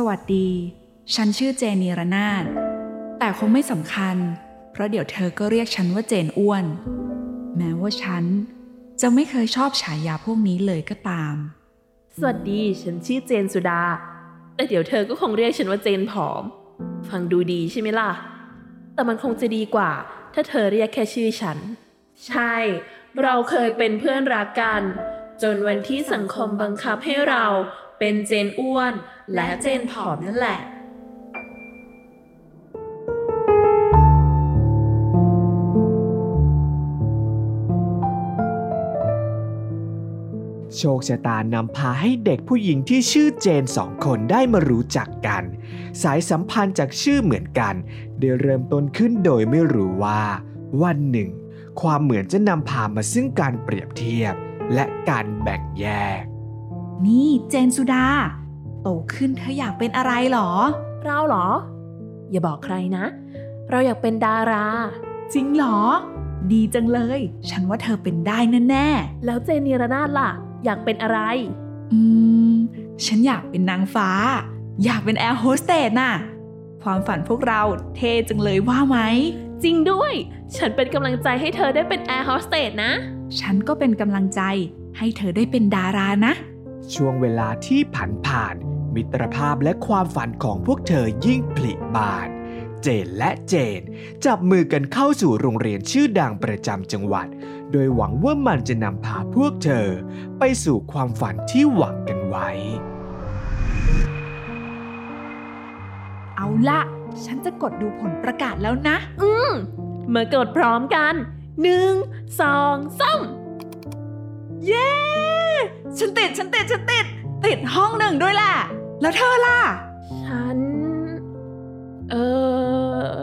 สวัสดี ฉันชื่อเจนนีรนาถแต่คงไม่สำคัญ เพราะเดี๋ยวเธอก็เรียกฉันว่าเจนอ้วน แม้ว่าฉันจะไม่เคยชอบฉายาพวกนี้เลยก็ตาม สวัสดี ฉันชื่อเจนสุดา แต่เดี๋ยวเธอก็คงเรียกฉันว่าเจนผอม ฟังดูดีใช่ไหมล่ะ แต่มันคงจะดีกว่า ถ้าเธอเรียกแค่ชื่อฉัน ใช่ เราเคยเป็นเพื่อนรักกัน จนวันที่สังคมบังคับให้เรา เป็นเจนอ้วน และเจนผอมนั่นแหละโชคชะตานำพาให้เด็กผู้หญิงที่ชื่อเจนสองคนได้มารู้จักกัน สายสัมพันธ์จากชื่อเหมือนกันได้เริ่มต้นขึ้นโดยไม่รู้ว่า วันหนึ่ง ความเหมือนจะนำพามาซึ่งการเปรียบเทียบ และการแบ่งแยก นี่เจนสุดา โตขึ้นเธออยากเป็นอะไรหรอ เราเหรอ อย่าบอกใครนะ เราอยากเป็นดารา จริงหรอ ดีจังเลย ฉันว่าเธอเป็นได้แน่แล้วเจนนีรนาถล่ะ อยากเป็นอะไรๆอืม ฉันอยากเป็นนางฟ้า อยากเป็นแอร์โฮสเตสน่ะ ความฝันพวกเราเท่จังเลยว่าไหม จริงด้วย ฉันเป็นกำลังใจให้เธอได้เป็นแอร์โฮสเตสนะ ฉันก็เป็นกำลังใจให้เธอได้เป็นดารานะ ช่วงเวลาที่ผ่านผ่าน มิตรภาพและความฝันของพวกเธอยิ่งผลิบาน เจนและเจน จับมือกันเข้าสู่โรงเรียนชื่อดังประจำจังหวัด โดยหวังว่ามันจะนำพาพวกเธอ ไปสู่ความฝันที่หวังกันไว้ เอาละฉันจะกดดูผลประกาศแล้วนะ อืมมากดพร้อมกันหนึ่งสองสามเย้ ฉันติดฉันติดฉันติด ติดห้องหนึ่งด้วยแหละ แล้วเธอล่ะ ฉัน เออ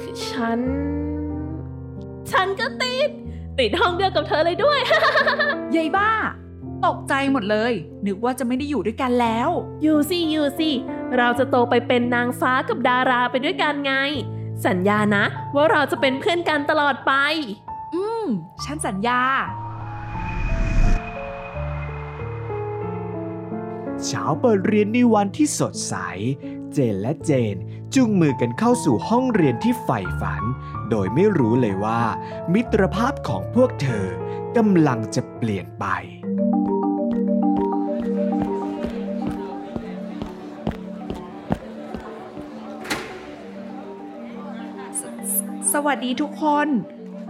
คือฉัน ฉันก็ติด ติดห้องเดียวกับเธอเลยด้วย ยายบ้า ตกใจหมดเลย นึกว่าจะไม่ได้อยู่ด้วยกันแล้ว อยู่สิอยู่สิ เราจะโตไปเป็นนางฟ้ากับดาราไปด้วยกันไง สัญญานะ ว่าเราจะเป็นเพื่อนกันตลอดไป อืม ฉันสัญญา เช้าเปิดเรียนในวันที่สดใส เจนและเจนจุงมือกันเข้าสู่ห้องเรียนที่ใฝ่ฝัน โดยไม่รู้เลยว่า มิตรภาพของพวกเธอกำลังจะเปลี่ยนไปสวัสดีทุกคน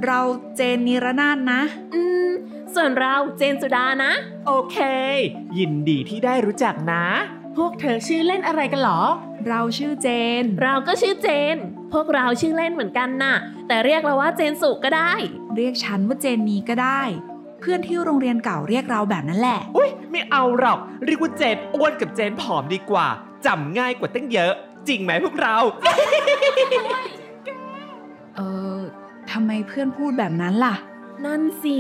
เราเจนนิรนาถนะ อื ส่วนเราเจนสุดานะ โอเค ยินดีที่ได้รู้จักนะ พวกเธอชื่อเล่นอะไรกันเหรอ เราชื่อเจน เราก็ชื่อเจน พวกเราชื่อเล่นเหมือนกันน่ะ แต่เรียกเราว่าเจนสุก็ได้ เรียกฉันว่าเจนนีก็ได้ เพื่อนที่โรงเรียนเก่าเรียกเราแบบนั้นแหละ อุ้ยไม่เอาหรอกเรียกว่าเจนอ้วนกับเจนผอมดีกว่าจำง่ายกว่าตั้งเยอะ จริงไหมพวกเรา เออทำไมเพื่อนพูดแบบนั้นล่ะ นั่นสิ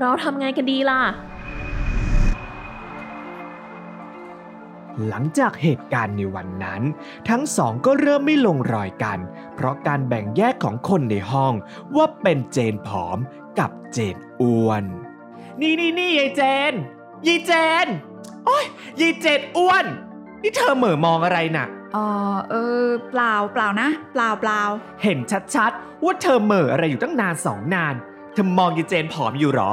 เราทำไงกันดีล่ะ หลังจากเหตุการณ์ในวันนั้น ทั้งสองก็เริ่มไม่ลงรอยกัน เพราะการแบ่งแยกของคนในห้องว่าเป็นเจนผอมกับเจนอ้วน นี่นี่นี่ยายเจนยายเจน โอ้ยยายเจนอ้วน นี่เธอเหม่อมองอะไรน่ะเออเออ เปล่าเปล่านะ เปล่าเปล่าเห็นชัดๆว่าเธอเหม่ออะไรอยู่ตั้งนานสองนาน เธอมองยายเจนผอมอยู่เหรอ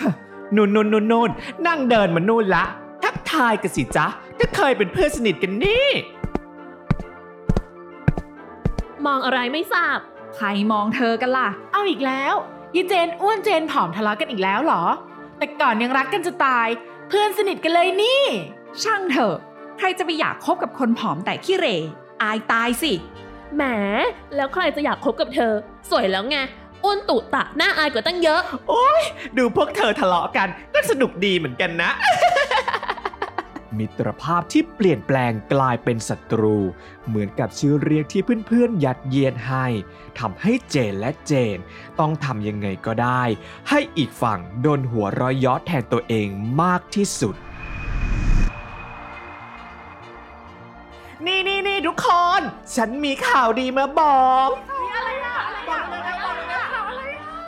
ฮะนู่นนู่นนู่นนู่นนั่งเดินมานู่นละ ทักทายกันสิจ๊ะ ถ้าเคยเป็นเพื่อนสนิทกันนี่ มองอะไรไม่ทราบ ใครมองเธอกันล่ะ เอาอีกแล้วยีเจนอ้วนเจนผอมทะเลาะกันอีกแล้วเหรอ แต่ก่อนยังรักกันจะตาย เพื่อนสนิทกันเลยนี่ ช่างเถอะ ใครจะไปอยากคบกับคนผอมแต่ขี้เหร่อายตายสิ แหม แล้วใครจะอยากคบกับเธอ สวยแล้วไง อ้วนตุตะน่าอายกว่าตั้งเยอะ โอ้ยดูพวกเธอทะเลาะกันก็สนุกดีเหมือนกันนะ มิตรภาพที่เปลี่ยนแปลงกลายเป็นศัตรู เหมือนกับชื่อเรียกที่เพื่อนๆยัดเยียดให้ทำให้เจนและเจน ต้องทำยังไงก็ได้ ให้อีกฝั่งโดนหัวร้อยย้อแทนตัวเองมากที่สุดนี่นี่นี่ทุกคน ฉันมีข่าวดีมาบอก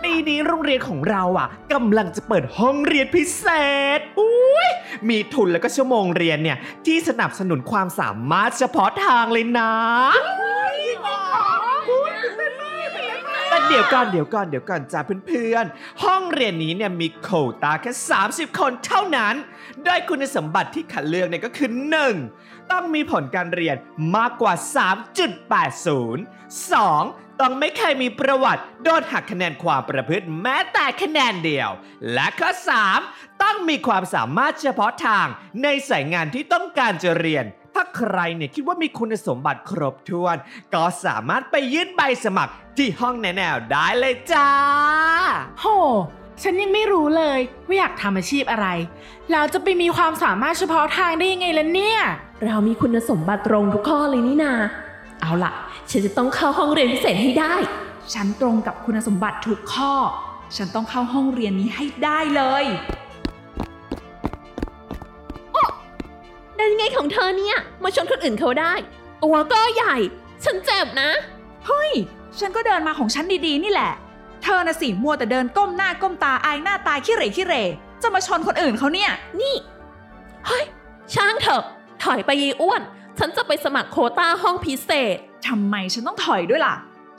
ปีนี้โรงเรียนของเราอะกำลังจะเปิดห้องเรียนพิเศษ อุ้ยมีทุนแล้วก็ชั่วโมงเรียนเนี่ย ที่สนับสนุนความสามารถเฉพาะทางเลยนะแต่เดี๋ยวก่อนเดี๋ยวก่อนเดี๋ยวก่อนจ้าเพื่อนๆ ห้องเรียนนี้เนี่ยมีโควตาแค่ 30 คนเท่านั้น โดยคุณสมบัติที่คัดเลือกเนี่ยก็คือ 1. ต้องมีผลการเรียนมากกว่า 3.80 2. ต้องไม่เคยมีประวัติโดนหักคะแนนความประพฤติแม้แต่คะแนนเดียว และข้อ 3. ต้องมีความสามารถเฉพาะทางในสายงานที่ต้องการจะเรียน ถ้าใครเนี่ยคิดว่ามีคุณสมบัติครบถ้วน ก็สามารถไปยื่นใบสมัครที่ห้องแนวๆได้เลยจ้า โห ฉันยังไม่รู้เลยว่าอยากทำอาชีพอะไร แล้วจะไปมีความสามารถเฉพาะทางได้ยังไงล่ะเนี่ย เรามีคุณสมบัติตรงทุกข้อเลยนี่นา เอาล่ะ ฉันจะต้องเข้าห้องเรียนพิเศษให้ได้ ฉันตรงกับคุณสมบัติทุกข้อ ฉันต้องเข้าห้องเรียนนี้ให้ได้เลยได้ยังไงของเธอเนี่ย มาชนคนอื่นเขาได้ ตัวก็ใหญ่ ฉันเจ็บนะ เฮ้ย ฉันก็เดินมาของฉันดีๆ นี่แหละ เธอน่ะสิมัวแต่เดินก้มหน้าก้มตาอายหน้าตายขี้เหร่ขี้เหร่ จะมาชนคนอื่นเขาเนี่ย นี่ เฮ้ย ช่างเถอะ ถอยไปยีอ้วน ฉันจะไปสมัครโควต้าห้องพิเศษ ทำไมฉันต้องถอยด้วยล่ะ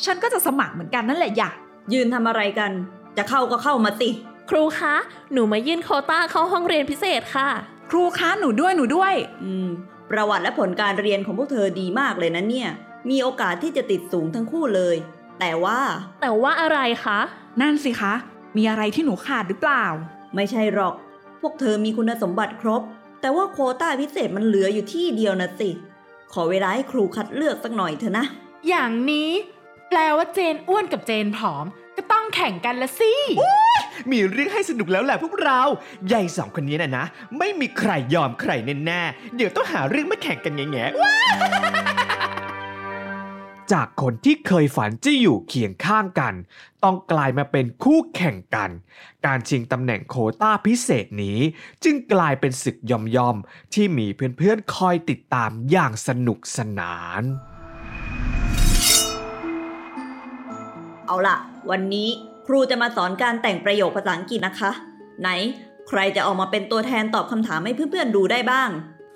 ฉันก็จะสมัครเหมือนกันนั่นแหละอยากยืนทำอะไรกัน จะเข้าก็เข้ามาสิครูคะ หนูมายื่นโควต้าเข้าห้องเรียนพิเศษค่ะ ครูคะ หนูด้วย หนูด้วย อืม ประวัติและผลการเรียนของพวกเธอดีมากเลยนะเนี่ย มีโอกาสที่จะติดสูงทั้งคู่เลย แต่ว่า แต่ว่าอะไรคะ นั่นสิคะ มีอะไรที่หนูขาดหรือเปล่า ไม่ใช่หรอก พวกเธอมีคุณสมบัติครบ แต่ว่าโควต้าพิเศษมันเหลืออยู่ที่เดียวนะสิ ขอเวลาให้ครูคัดเลือกสักหน่อยเถอะนะ อย่างนี้แปลว่าเจนอ้วนกับเจนผอม ก็ต้องแข่งกันละสิมีเรื่องให้สนุกแล้วแหละพวกเรา ใหญ่สองคนนี้นะนะ ไม่มีใครยอมใครแน่ๆเดี๋ยวต้องหาเรื่องมาแข่งกันแง่ๆว้า จากคนที่เคยฝันจะอยู่เคียงข้างกัน ต้องกลายมาเป็นคู่แข่งกัน การชิงตำแหน่งโควต้าพิเศษนี้ จึงกลายเป็นศึกยอมๆที่มีเพื่อนๆคอยติดตามอย่างสนุกสนาน เอาล่ะ วันนี้ครูจะมาสอนการแต่งประโยคภาษาอังกฤษนะคะ ไหน ใครจะออกมาเป็นตัวแทนตอบคำถามให้เพื่อนๆดูได้บ้าง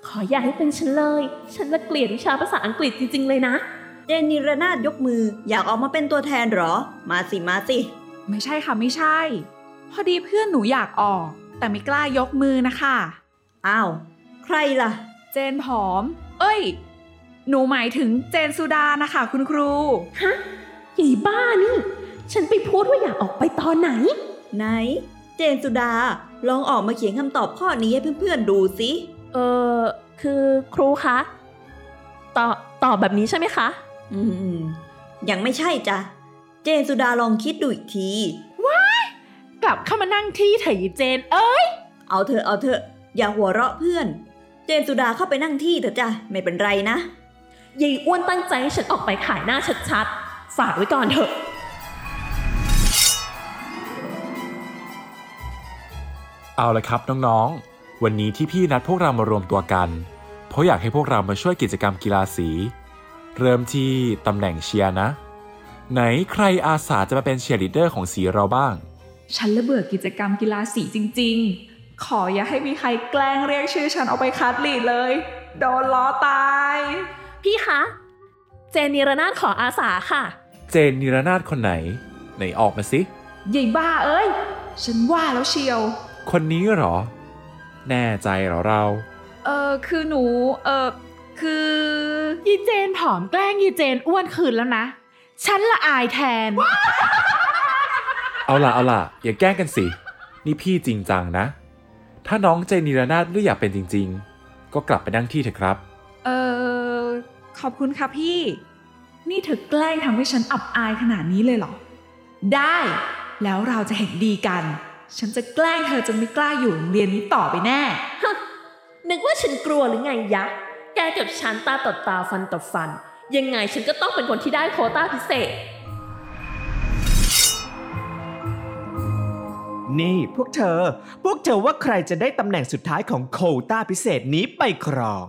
ขออย่าให้เป็นฉันเลย ฉันละเกลียดวิชาภาษาอังกฤษจริงๆเลยนะ เจนนิรนาถยกมืออยากออกมาเป็นตัวแทนเหรอ มาสิมาสิ ไม่ใช่ค่ะไม่ใช่ พอดีเพื่อนหนูอยากออก แต่ไม่กล้ายกมือนะคะ อ้าว ใครล่ะ เจนผอม เอ้ย หนูหมายถึงเจนสุดานะคะ คุณครู ฮะใหญ่บ้านี่ ฉันไปพูดว่าอยากออกไปตอนไหน ไหน เจนสุดา ลองออกมาเขียนคำตอบข้อนี้ให้เพื่อนๆดูสิ เออคือครูคะตอบตอบแบบนี้ใช่ไหมคะ อืม ยังไม่ใช่จ้ะ เจนสุดาลองคิดดูอีกทีกลับเข้ามานั่งที่เถอะยายเจน เอ้ย เอาเถอะเอาเถอะ อย่าหัวเราะเพื่อน เจนสุดาเข้าไปนั่งที่เถอะจ้ะ ไม่เป็นไรนะยายอ้วนตั้งใจให้ฉันออกไปขายหน้าชัดๆ ฝากไว้ก่อนเถอะ เอาละครับน้องๆ วันนี้ที่พี่นัดพวกเรามารวมตัวกัน เพราะอยากให้พวกเรามาช่วยกิจกรรมกีฬาสี เริ่มที่ตำแหน่งเชียร์นะ ไหนใครอาสาจะมาเป็นเชียร์ลีดเดอร์ของสีเราบ้าง ฉันละเบื่อกิจกรรมกีฬาสีจริง ๆ ขออย่าให้มีใครแกล้งเรียกชื่อฉันเอาไปคัดลีดเลย โดนล้อตาย พี่คะ เจนนิรนาถขออาสาค่ะ เจนนิรนาถคนไหน ไหนออกมาสิใหญ่บ้าเอ้ย ฉันว่าแล้วเชียว คนนี้เหรอ แน่ใจเหรอเรา เออคือหนู เออ คือยีเจนผอมแกล้งยีเจนอ้วนคืนแล้วนะ ฉันละอายแทน เอาล่ะเอาล่ะ อย่าแกล้งกันสิ นี่พี่จริงจังนะ ถ้าน้องเจนนิรนาถไม่อยากเป็นจริง ๆ ก็กลับไปนั่งที่เถอะครับ เออขอบคุณค่ะพี่ นี่เธอแกล้งทำให้ฉันอับอายขนาดนี้เลยเหรอ ได้ แล้วเราจะเห็นดีกัน ฉันจะแกล้งเธอจนไม่กล้าอยู่โรงเรียนนี้ต่อไปแน่ นึกว่าฉันกลัวหรือไงยะ แกกับฉันตาต่อตาฟันต่อฟัน ยังไงฉันก็ต้องเป็นคนที่ได้โควต้าพิเศษ นี่พวกเธอ พวกเธอว่าใครจะได้ตำแหน่งสุดท้ายของโควต้าพิเศษนี้ไปครอง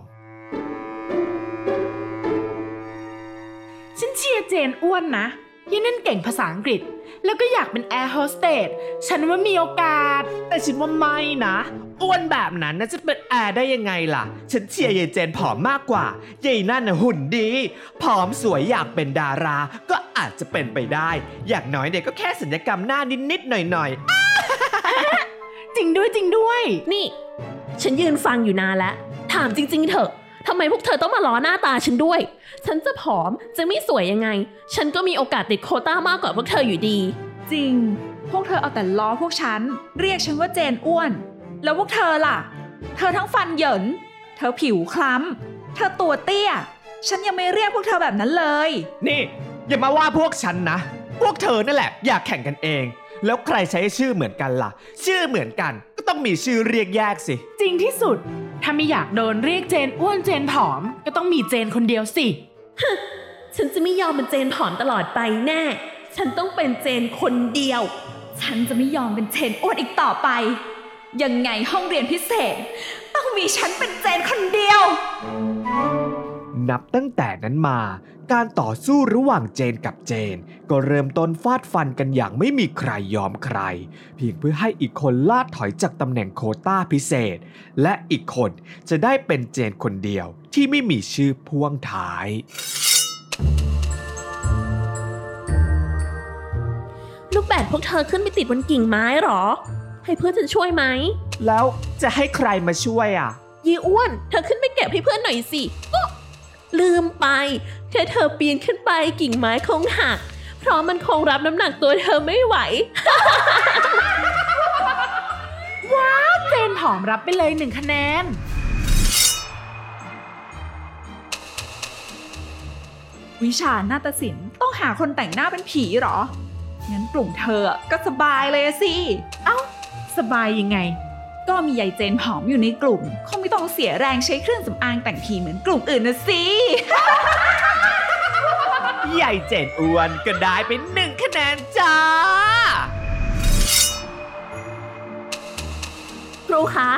ฉันเชียร์เจนอ้วนนะ ยี่นั่นเก่งภาษาอังกฤษ แล้วก็อยากเป็นแอร์โฮสเตสฉันว่ามีโอกาส แต่ฉันว่าไม่นะ อ้วนแบบนั้นน่าจะเป็นแอร์ได้ยังไงล่ะ ฉันเชียร์ยายเจนผอมมากกว่ายายนั่นน่ะหุ่นดี ผอมสวยอยากเป็นดารา ก็อาจจะเป็นไปได้ อย่างน้อยเนี่ยก็แค่สัญญกรรมหน้านิดๆหน่อยจริงด้วยจริงด้วย นี่ ฉันยืนฟังอยู่นานแล้ว ถามจริง ๆ เถอะ ทำไมพวกเธอต้องมาล้อหน้าตาฉันด้วย ฉันจะผอมจะไม่สวยยังไง ฉันก็มีโอกาสติดโควต้ามากกว่าพวกเธออยู่ดี จริง พวกเธอเอาแต่ล้อพวกฉัน เรียกฉันว่าเจนอ้วน แล้วพวกเธอล่ะ เธอทั้งฟันเหยิน เธอผิวคล้ำ เธอตัวเตี้ย ฉันยังไม่เรียกพวกเธอแบบนั้นเลยๆนี่ อย่ามาว่าพวกฉันนะ พวกเธอนั่นแหละ อยากแข่งกันเอง แล้วใครใช้ชื่อเหมือนกันล่ะ ชื่อเหมือนกันก็ต้องมีชื่อเรียกแยกสิ จริงที่สุด ถ้าไม่อยากโดนเรียกเจนอ้วนเจนผอม ก็ต้องมีเจนคนเดียวสิ ฉันจะไม่ยอมเป็นเจนผอมตลอดไปแน่ ฉันต้องเป็นเจนคนเดียว ฉันจะไม่ยอมเป็นเจนอ้วนอีกต่อไป ยังไงห้องเรียนพิเศษ ต้องมีฉันเป็นเจนคนเดียว นับตั้งแต่นั้นมา การต่อสู้ระหว่างเจนกับเจน ก็เริ่มต้นฟาดฟันกันอย่างไม่มีใครยอมใคร เพียงเพื่อให้อีกคนลาดถอยจากตำแหน่งโควต้าพิเศษ และอีกคนจะได้เป็นเจนคนเดียวที่ไม่มีชื่อพ่วงท้ายลูกแบดพวกเธอขึ้นไปติดบนกิ่งไม้เหรอ ให้เพื่อนฉันช่วยไหม แล้วจะให้ใครมาช่วยอะ ยีอ้วน เธอขึ้นไปเก็บให้เพื่อนหน่อยสิอ๊ะ ลืมไปแค่เธอปีนขึ้นไปกิ่งไม้คงหัก เพราะมันคงรับน้ำหนักตัวเธอไม่ไหว ว้าเจนผอมรับไปเลยหนึ่งคะแนน วิชาหน้าฏศิลป์ต้องหาคนแต่งหน้าเป็นผีเหรอ งั้นกลุ่มเธอก็สบายเลยสิ เอะสิสบายยังไง ก็มียายเจนผอมอยู่ในกลุ่ม คงไม่ต้องเสียแรงใช้เครื่องสำอางแต่งผีเหมือนกลุ่มอื่นนะสิ ใหญ่เจนอ้วนก็ได้เป็นหนึ่งคะแนนจ้า ครูคะ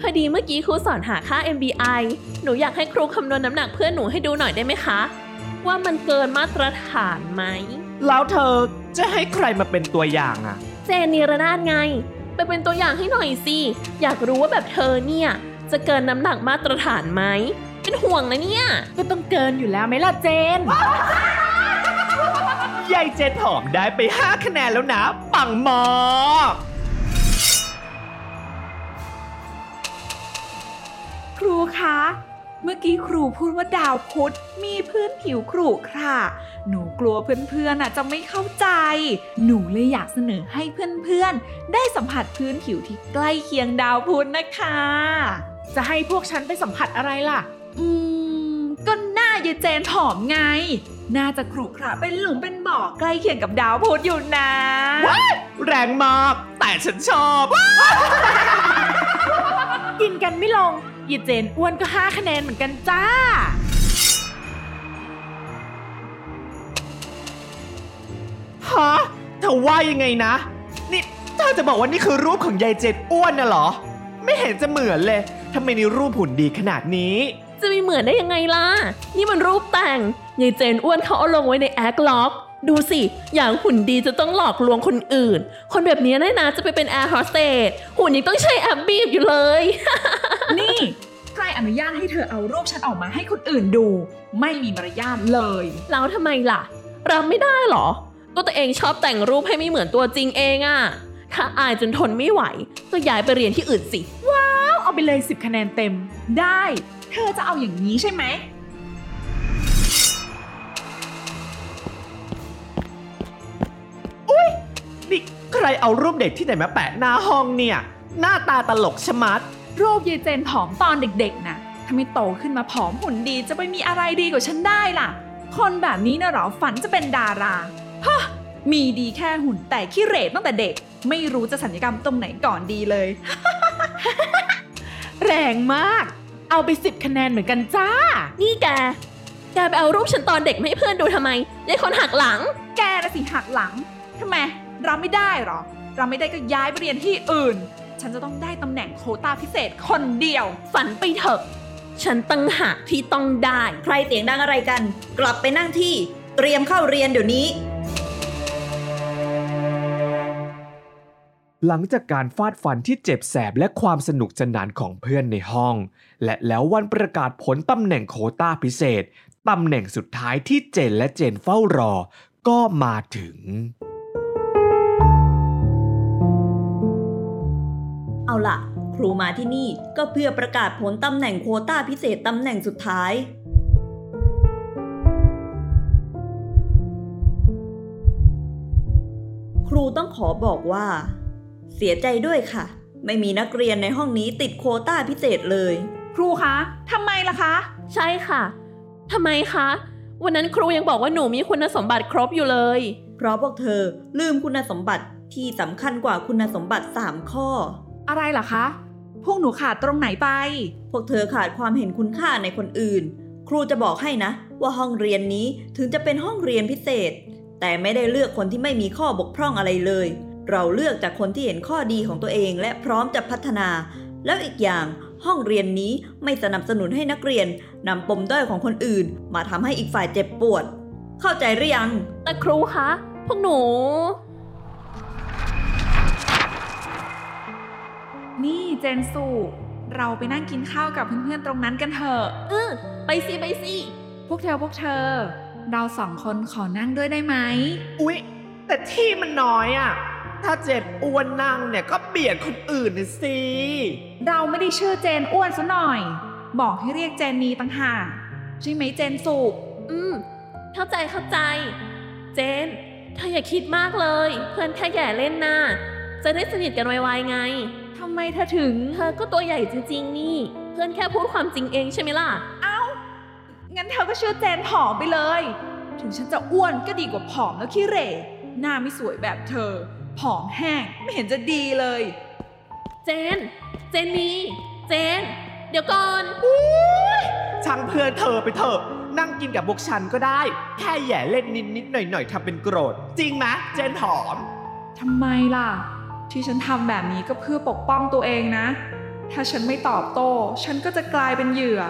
พอดีเมื่อกี้ครูสอนหาค่า MBI หนูอยากให้ครูคำนวณน้ำหนักเพื่อนหนูให้ดูหน่อยได้ไหมคะ ว่ามันเกินมาตรฐานไหม แล้วเธอจะให้ใครมาเป็นตัวอย่างอะเจนนิรนาถไง ไปเป็นตัวอย่างให้หน่อยสิ อยากรู้ว่าแบบเธอเนี่ย จะเกินน้ำหนักมาตรฐานไหม เป็นห่วงนะเนี่ย ก็ต้องเกินอยู่แล้วไหมล่ะเจนใหญ่เจนผอมได้ไป 5 คะแนนแล้วนะ ปังมากครูคะ เมื่อกี้ครูพูดว่าดาวพุธมีพื้นผิวขรุขระ หนูกลัวเพื่อนๆน่ะจะไม่เข้าใจ หนูเลยอยากเสนอให้เพื่อนๆ ได้สัมผัสพื้นผิวที่ใกล้เคียงดาวพุธนะคะ จะให้พวกฉันไปสัมผัสอะไรล่ะ อืม ก็หน้ายายเจนผอมไง น่าจะขรุขระเป็นหลุมเป็นบ่อใกล้เคียงกับดาวพุธอยู่นะ แรงมาก แต่ฉันชอบ กินกันไม่ลงยีเจนอ้วนก็5คะแนนเหมือนกันจ้า ฮะเธอว่ายังไงนะ นี่เธอจะบอกว่านี่คือรูปของยายเจนอ้วนน่ะเหรอ ไม่เห็นจะเหมือนเลยทำไมนี่รูปหุ่นดีขนาดนี้ จะมีเหมือนได้ยังไงล่ะ นี่มันรูปแต่งยายเจนอ้วนเขาเอาลงไว้ในแอคหลอกดูสิ อย่างหุ่นดีจะต้องหลอกลวงคนอื่น คนแบบนี้นะนะจะไปเป็นแอร์โฮสเตสหุ่นยังต้องใช้แอปบีบอยู่เลย นี่ ใครอนุญาตให้เธอเอารูปฉันออกมาให้คนอื่นดู ไม่มีมารยาทเลย แล้วทำไมล่ะ รับไม่ได้เหรอ ก็ตัวเองชอบแต่งรูปให้ไม่เหมือนตัวจริงเองอะถ้าอายจนทนไม่ไหว ก็ย้ายไปเรียนที่อื่นสิเอาไปเลย 10 คะแนนเต็ม ได้ เธอจะเอาอย่างนี้ใช่ไหมนี่ใครเอารูปเด็กที่ไหนมาแปะหน้าห้องเนี่ย หน้าตาตลกชะมัด รูปยายเจนผอมตอนเด็กๆนะถ้าไม่โตขึ้นมาผอมหุ่นดีจะไปมีอะไรดีกว่าฉันได้ล่ะ คนแบบนี้นะเหรอฝันจะเป็นดารา ฮะมีดีแค่หุ่นแต่ขี้เหร่ตั้งแต่เด็ก ไม่รู้จะสัญญกรรมตรงไหนก่อนดีเลย แรงมาก เอาไปสิบคะแนนเหมือนกันจ้า นี่แก แกไปเอารูปฉันตอนเด็กมาให้เพื่อนดูทำไมยายคนหักหลัง แกนะสิหักหลังทำไมรับไม่ได้หรอเราไม่ได้ก็ย้ายไปเรียนที่อื่น ฉันจะต้องได้ตำแหน่งโควต้าพิเศษคนเดียว ฝันไปเถอะ ฉันตั้งหากที่ต้องได้ ใครเสียงดังอะไรกัน กลับไปนั่งที่ เตรียมเข้าเรียนเดี๋ยวนี้ หลังจากการฟาดฟันที่เจ็บแสบและความสนุกสนานของเพื่อนในห้อง และแล้ววันประกาศผลตำแหน่งโคต้าพิเศษตำแหน่งสุดท้ายที่เจนและเจนเฝ้ารอ ก็มาถึง เอาล่ะ ครูมาที่นี่ก็เพื่อประกาศผลตำแหน่งโคต้าพิเศษตำแหน่งสุดท้ายครูต้องขอบอกว่า เสียใจด้วยค่ะ ไม่มีนักเรียนในห้องนี้ติดโควต้าพิเศษเลย ครูคะทำไมล่ะคะ ใช่ค่ะทำไมคะ วันนั้นครูยังบอกว่าหนูมีคุณสมบัติครบอยู่เลย เพราะพวกเธอลืมคุณสมบัติที่สำคัญกว่าคุณสมบัติ 3 ข้อ อะไรล่ะคะ พวกหนูขาดตรงไหนไป พวกเธอขาดความเห็นคุณค่าในคนอื่น ครูจะบอกให้นะ ว่าห้องเรียนนี้ถึงจะเป็นห้องเรียนพิเศษ แต่ไม่ได้เลือกคนที่ไม่มีข้อบกพร่องอะไรเลย เราเลือกจากคนที่เห็นข้อดีของตัวเองและพร้อมจะพัฒนา แล้วอีกอย่างห้องเรียนนี้ไม่สนับสนุนให้นักเรียนนำปมด้อยของคนอื่น มาทำให้อีกฝ่ายเจ็บปวด เข้าใจหรือยัง แต่ครูคะ พวกหนู นี่เจนสุเราไปนั่งกินข้าวกับเพื่อนๆตรงนั้นกันเถอะเออไปสิไปสิ พวกเธอพวกเธอ เราสองคนขอนั่งด้วยได้ไหม อุ๊ย แต่ที่มันน้อยอะ ถ้าเจ็ดอ้วนนั่งเนี่ยก็เบียดคนอื่นนะสิ เราไม่ได้ชื่อเจนอ้วนซะหน่อย บอกให้เรียกเจนนีต่างหากใช่ไหมเจนสุอืม เข้าใจเข้าใจ เจนเธออย่าคิดมากเลย เพื่อนแค่แย่เล่นน่ะจะได้สนิทกันไวๆไงทำไมเธอถึง เธอก็ตัวใหญ่จริง ๆ นี่ เพื่อนแค่พูดความจริงเองใช่ไหมล่ะงั้นเธอก็ชื่อเจนผอมไปเลย ถึงฉันจะอ้วนก็ดีกว่าผอมแล้วขี้เหร่หน้าไม่สวยแบบเธอ ผอมแห้งไม่เห็นจะดีเลย เจน เจนนี่ เจน เดี๋ยวก่อนช่างเพื่อนเธอไปเถอะนั่งกินกับพวกฉันก็ได้ แค่แหย่เล่นนิดนิดๆหน่อยหน่อยๆทำเป็นโกรธ จริงไหมเจนหอมทำไมล่ะ ที่ฉันทำแบบนี้ก็เพื่อปกป้องตัวเองนะ ถ้าฉันไม่ตอบโต้ ฉันก็จะกลายเป็นเหยื่อ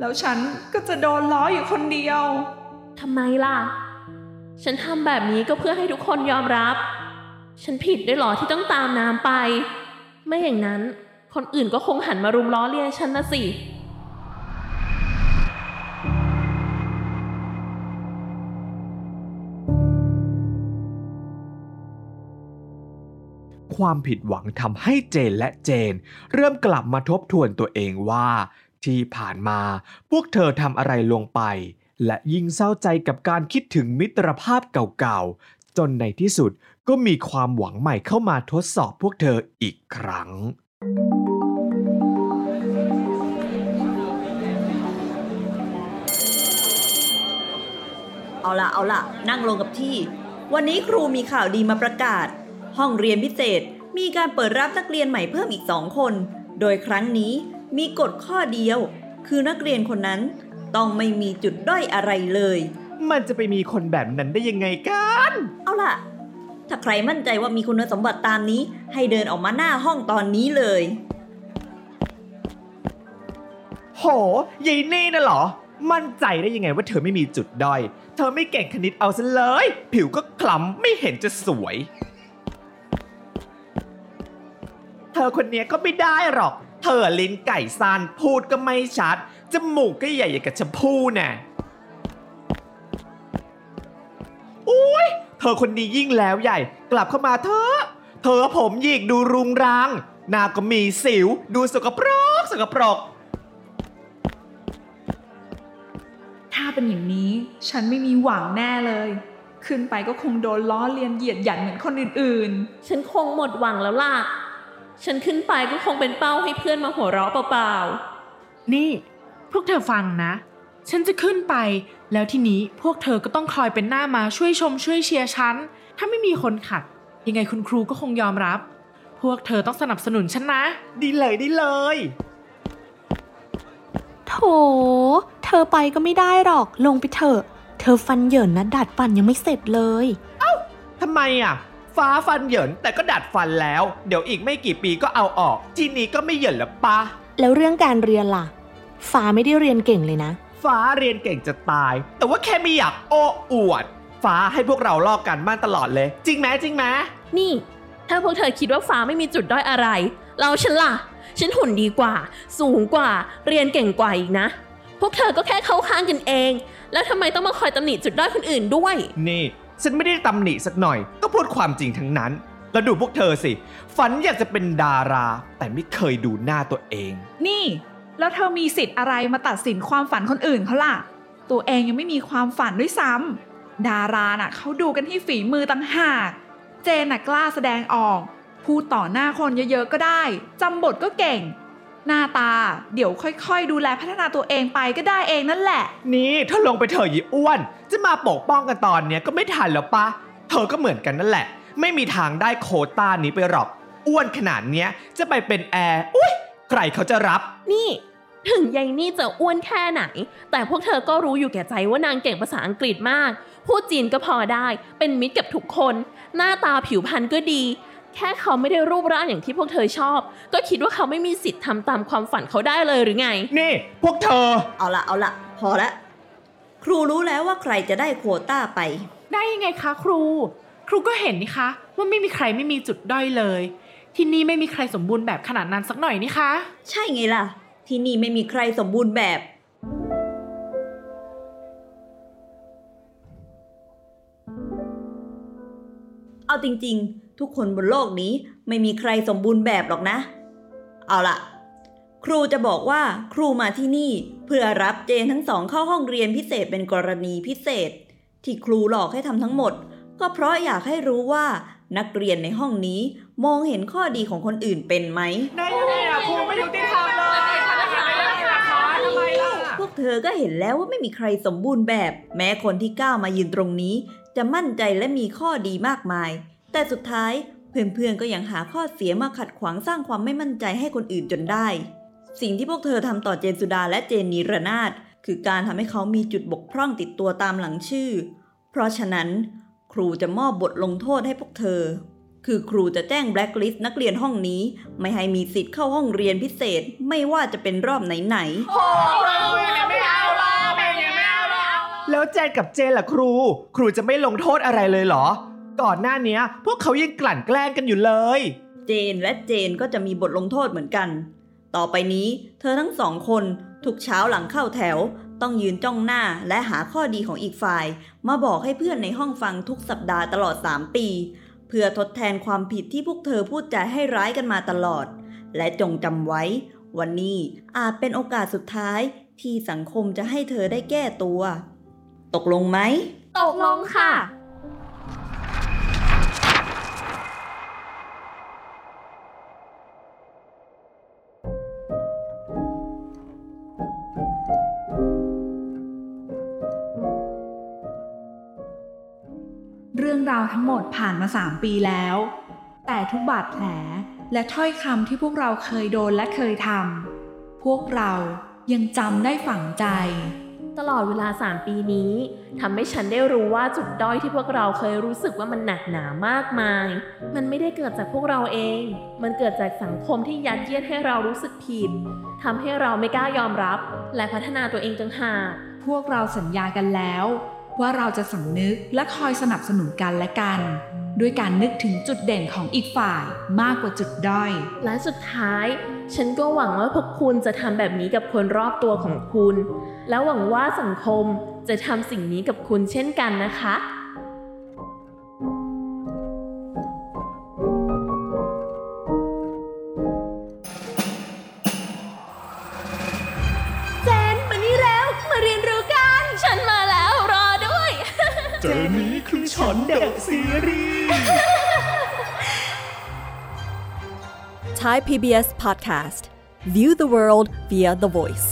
แล้วฉันก็จะโดนล้ออยู่คนเดียวทำไมล่ะ ฉันทำแบบนี้ก็เพื่อให้ทุกคนยอมรับ ฉันผิดด้วยหรอที่ต้องตามน้ำไป ไม่อย่างนั้น คนอื่นก็คงหันมารุมล้อเลียนฉันนะสิ ความผิดหวังทำให้เจนและเจน เริ่มกลับมาทบทวนตัวเองว่า ที่ผ่านมาพวกเธอทำอะไรลงไป และยิ่งเศร้าใจกับการคิดถึงมิตรภาพเก่าๆ จนในที่สุด ก็มีความหวังใหม่เข้ามาทดสอบพวกเธออีกครั้ง เอาละเอาละนั่งลงกับที่ วันนี้ครูมีข่าวดีมาประกาศ ห้องเรียนพิเศษมีการเปิดรับนักเรียนใหม่เพิ่มอีกสองคน โดยครั้งนี้มีกฎข้อเดียว คือนักเรียนคนนั้นต้องไม่มีจุดด้อยอะไรเลย มันจะไปมีคนแบบนั้นได้ยังไงกัน เอาล่ะ ถ้าใครมั่นใจว่ามีคุณสมบัติตามนี้ ให้เดินออกมาหน้าห้องตอนนี้เลย โหยายนี่น่ะเหรอ มั่นใจได้ยังไงว่าเธอไม่มีจุดด้อย เธอไม่เก่งคณิตเอาซะเลย ผิวก็คล้ำไม่เห็นจะสวย เธอคนนี้ก็ไม่ได้หรอก เธอลิ้นไก่สั้นพูดก็ไม่ชัด จมูกก็ใหญ่อย่างกับชมพู่น่ะอุ้ย อคนนี้ยิ่งแล้วใหญ่ กลับเข้ามาเถอะเธอผมหยิกดูรุงรัง หน้าก็มีสิว ดูสกปรกสกปรก ถ้าเป็นอย่างนี้ฉันไม่มีหวังแน่เลย ขึ้นไปก็คงโดนล้อเลียนเหยียดหยันเหมือนคนอื่นฉันคงหมดหวังแล้วล่ะ ฉันขึ้นไปก็คงเป็นเป้าให้เพื่อนมาหัวเราะเปล่านี่ พวกเธอฟังนะ ฉันจะขึ้นไป แล้วทีนี้พวกเธอก็ต้องคอยเป็นหน้ามาช่วยชมช่วยเชียร์ฉัน ถ้าไม่มีคนขัด ยังไงคุณครูก็คงยอมรับ พวกเธอต้องสนับสนุนฉันนะ ดีเลยดีเลย โถ เธอไปก็ไม่ได้หรอก ลงไปเถอะ เธอฟันเหยินนะดัดฟันยังไม่เสร็จเลยทำไมอะ ฟ้าฟันเหยินแต่ก็ดัดฟันแล้ว เดี๋ยวอีกไม่กี่ปีก็เอาออก ทีนี้ก็ไม่เหยินแล้วปะแล้วเรื่องการเรียนล่ะ ฟ้าไม่ได้เรียนเก่งเลยนะ ฟ้าเรียนเก่งจะตาย แต่ว่าแค่ไม่อยากโอ้อวด ฟ้าให้พวกเราลอกกันบ้านตลอดเลย จริงไหมจริงไหมนี่ ถ้าพวกเธอคิดว่าฟ้าไม่มีจุดด้อยอะไร เราฉันล่ะ ฉันหุ่นดีกว่า สูงกว่า เรียนเก่งกว่าอีกนะ พวกเธอก็แค่เข้าข้างกันเอง แล้วทำไมต้องมาคอยตำหนิจุดด้อยคนอื่นด้วย นี่ ฉันไม่ได้ตำหนิสักหน่อย ก็พูดความจริงทั้งนั้น แล้วดูพวกเธอสิ ฝันอยากจะเป็นดารา แต่ไม่เคยดูหน้าตัวเอง นี่ แล้วเธอมีสิทธิ์อะไรมาตัดสินความฝันคนอื่นเขาล่ะ ตัวเองยังไม่มีความฝันด้วยซ้ำดาราน่ะเขาดูกันที่ฝีมือต่างหาก เจนน่ะกล้าแสดงออก พูดต่อหน้าคนเยอะๆก็ได้จำบทก็เก่ง หน้าตาเดี๋ยวค่อยๆ ดูแลพัฒนาตัวเองไปก็ได้เองนั่นแหละ นี่ถ้าลงไปเถอะยีอ้วน จะมาปกป้องกันตอนเนี้ยก็ไม่ทันแล้วปะเธอก็เหมือนกันนั่นแหละ ไม่มีทางได้โคต้านี้ไปหรอก อ้วนขนาดเนี้ยจะไปเป็นแอร์อุ้ย ใครเขาจะรับ นี่ถึงยายนี่จะอ้วนแค่ไหน แต่พวกเธอก็รู้อยู่แก่ใจว่านางเก่งภาษาอังกฤษมาก พูดจีนก็พอได้ เป็นมิตรกับทุกคน หน้าตาผิวพรรณก็ดี แค่เขาไม่ได้รูปร่างอย่างที่พวกเธอชอบ ก็คิดว่าเขาไม่มีสิทธิ์ทำตามความฝันเขาได้เลยหรือไง นี่ พวกเธอ เอาละเอาละพอละครูรู้แล้วว่าใครจะได้โควต้าไป ได้ยังไงคะ ครู ครูก็เห็นนี่คะ ว่าไม่มีใครไม่มีจุดด้อยเลย ที่นี่ไม่มีใครสมบูรณ์แบบขนาดนั้นสักหน่อยนี่คะ ใช่ไงล่ะ ที่นี่ไม่มีใครสมบูรณ์แบบ เอาจริงๆ ทุกคนบนโลกนี้ไม่มีใครสมบูรณ์แบบหรอกนะ เอาล่ะ ครูจะบอกว่าครูมาที่นี่เพื่อรับเจนทั้งสองเข้าห้องเรียนพิเศษเป็นกรณีพิเศษ ที่ครูหลอกให้ทำทั้งหมด ก็เพราะอยากให้รู้ว่านักเรียนในห้องนี้ มองเห็นข้อดีของคนอื่นเป็นไหมนายยังไงอะครูไม่ยุติธรรมเลยทำไมล่ะคะทำไมล่ะ พวกเธอก็เห็นแล้วว่าไม่มีใครสมบูรณ์แบบ แม้คนที่ก้าวมายืนตรงนี้ จะมั่นใจและมีข้อดีมากมาย แต่สุดท้ายเพื่อนๆก็ยังหาข้อเสียมาขัดขวางสร้างความไม่มั่นใจให้คนอื่นจนได้ สิ่งที่พวกเธอทำต่อเจนสุดาและเจนนีรนาถคือการทำให้เขามีจุดบกพร่องติดตัวตามหลังชื่อ เพราะฉะนั้น ครูจะมอบบทลงโทษให้พวกเธอ คือครูจะแจ้งแบล็คลิสต์นักเรียนห้องนี้ ไม่ให้มีสิทธิ์เข้าห้องเรียนพิเศษไม่ว่าจะเป็นรอบไหนๆแล้วเจนกับเจนล่ะครู ครูจะไม่ลงโทษอะไรเลยเหรอ ก่อนหน้าเนี้ยพวกเขายังกลั่นแกล้งกันอยู่เลย เจนและเจนก็จะมีบทลงโทษเหมือนกัน ต่อไปนี้ เธอทั้งสองคนทุกเช้าหลังเข้าแถว ต้องยืนจ้องหน้าและหาข้อดีของอีกฝ่าย มาบอกให้เพื่อนในห้องฟังทุกสัปดาห์ตลอด 3 ปี เพื่อทดแทนความผิดที่พวกเธอพูดจาให้ร้ายกันมาตลอด และจงจำไว้ วันนี้อาจเป็นโอกาสสุดท้ายที่สังคมจะให้เธอได้แก้ตัว ตกลงไหม ตกลงค่ะ ดผ่านมา 3 ปีแล้ว แต่ทุกบาดแผลและถ้อยคำที่พวกเราเคยโดนและเคยทำพวกเรายังจำได้ฝังใจ ตลอดเวลา 3 ปีนี้ทำให้ฉันได้รู้ว่าจุดด้อยที่พวกเราเคยรู้สึกว่ามันหนักหนามากมาย มันไม่ได้เกิดจากพวกเราเอง มันเกิดจากสังคมที่ยัดเยียดให้เรารู้สึกผิดทำให้เราไม่กล้ายอมรับ และพัฒนาตัวเองจังหากพวกเราสัญญากันแล้ว ว่าเราจะสำนึกและคอยสนับสนุนกันและกัน ด้วยการนึกถึงจุดเด่นของอีกฝ่ายมากกว่าจุดด้อย และสุดท้าย ฉันก็หวังว่าพวกคุณจะทำแบบนี้กับคนรอบตัวของคุณ และหวังว่าสังคมจะทำสิ่งนี้กับคุณเช่นกันนะคะ อนี้คือฉันเดอะซีรีส์ Thai PBS podcast. View the world via the voice.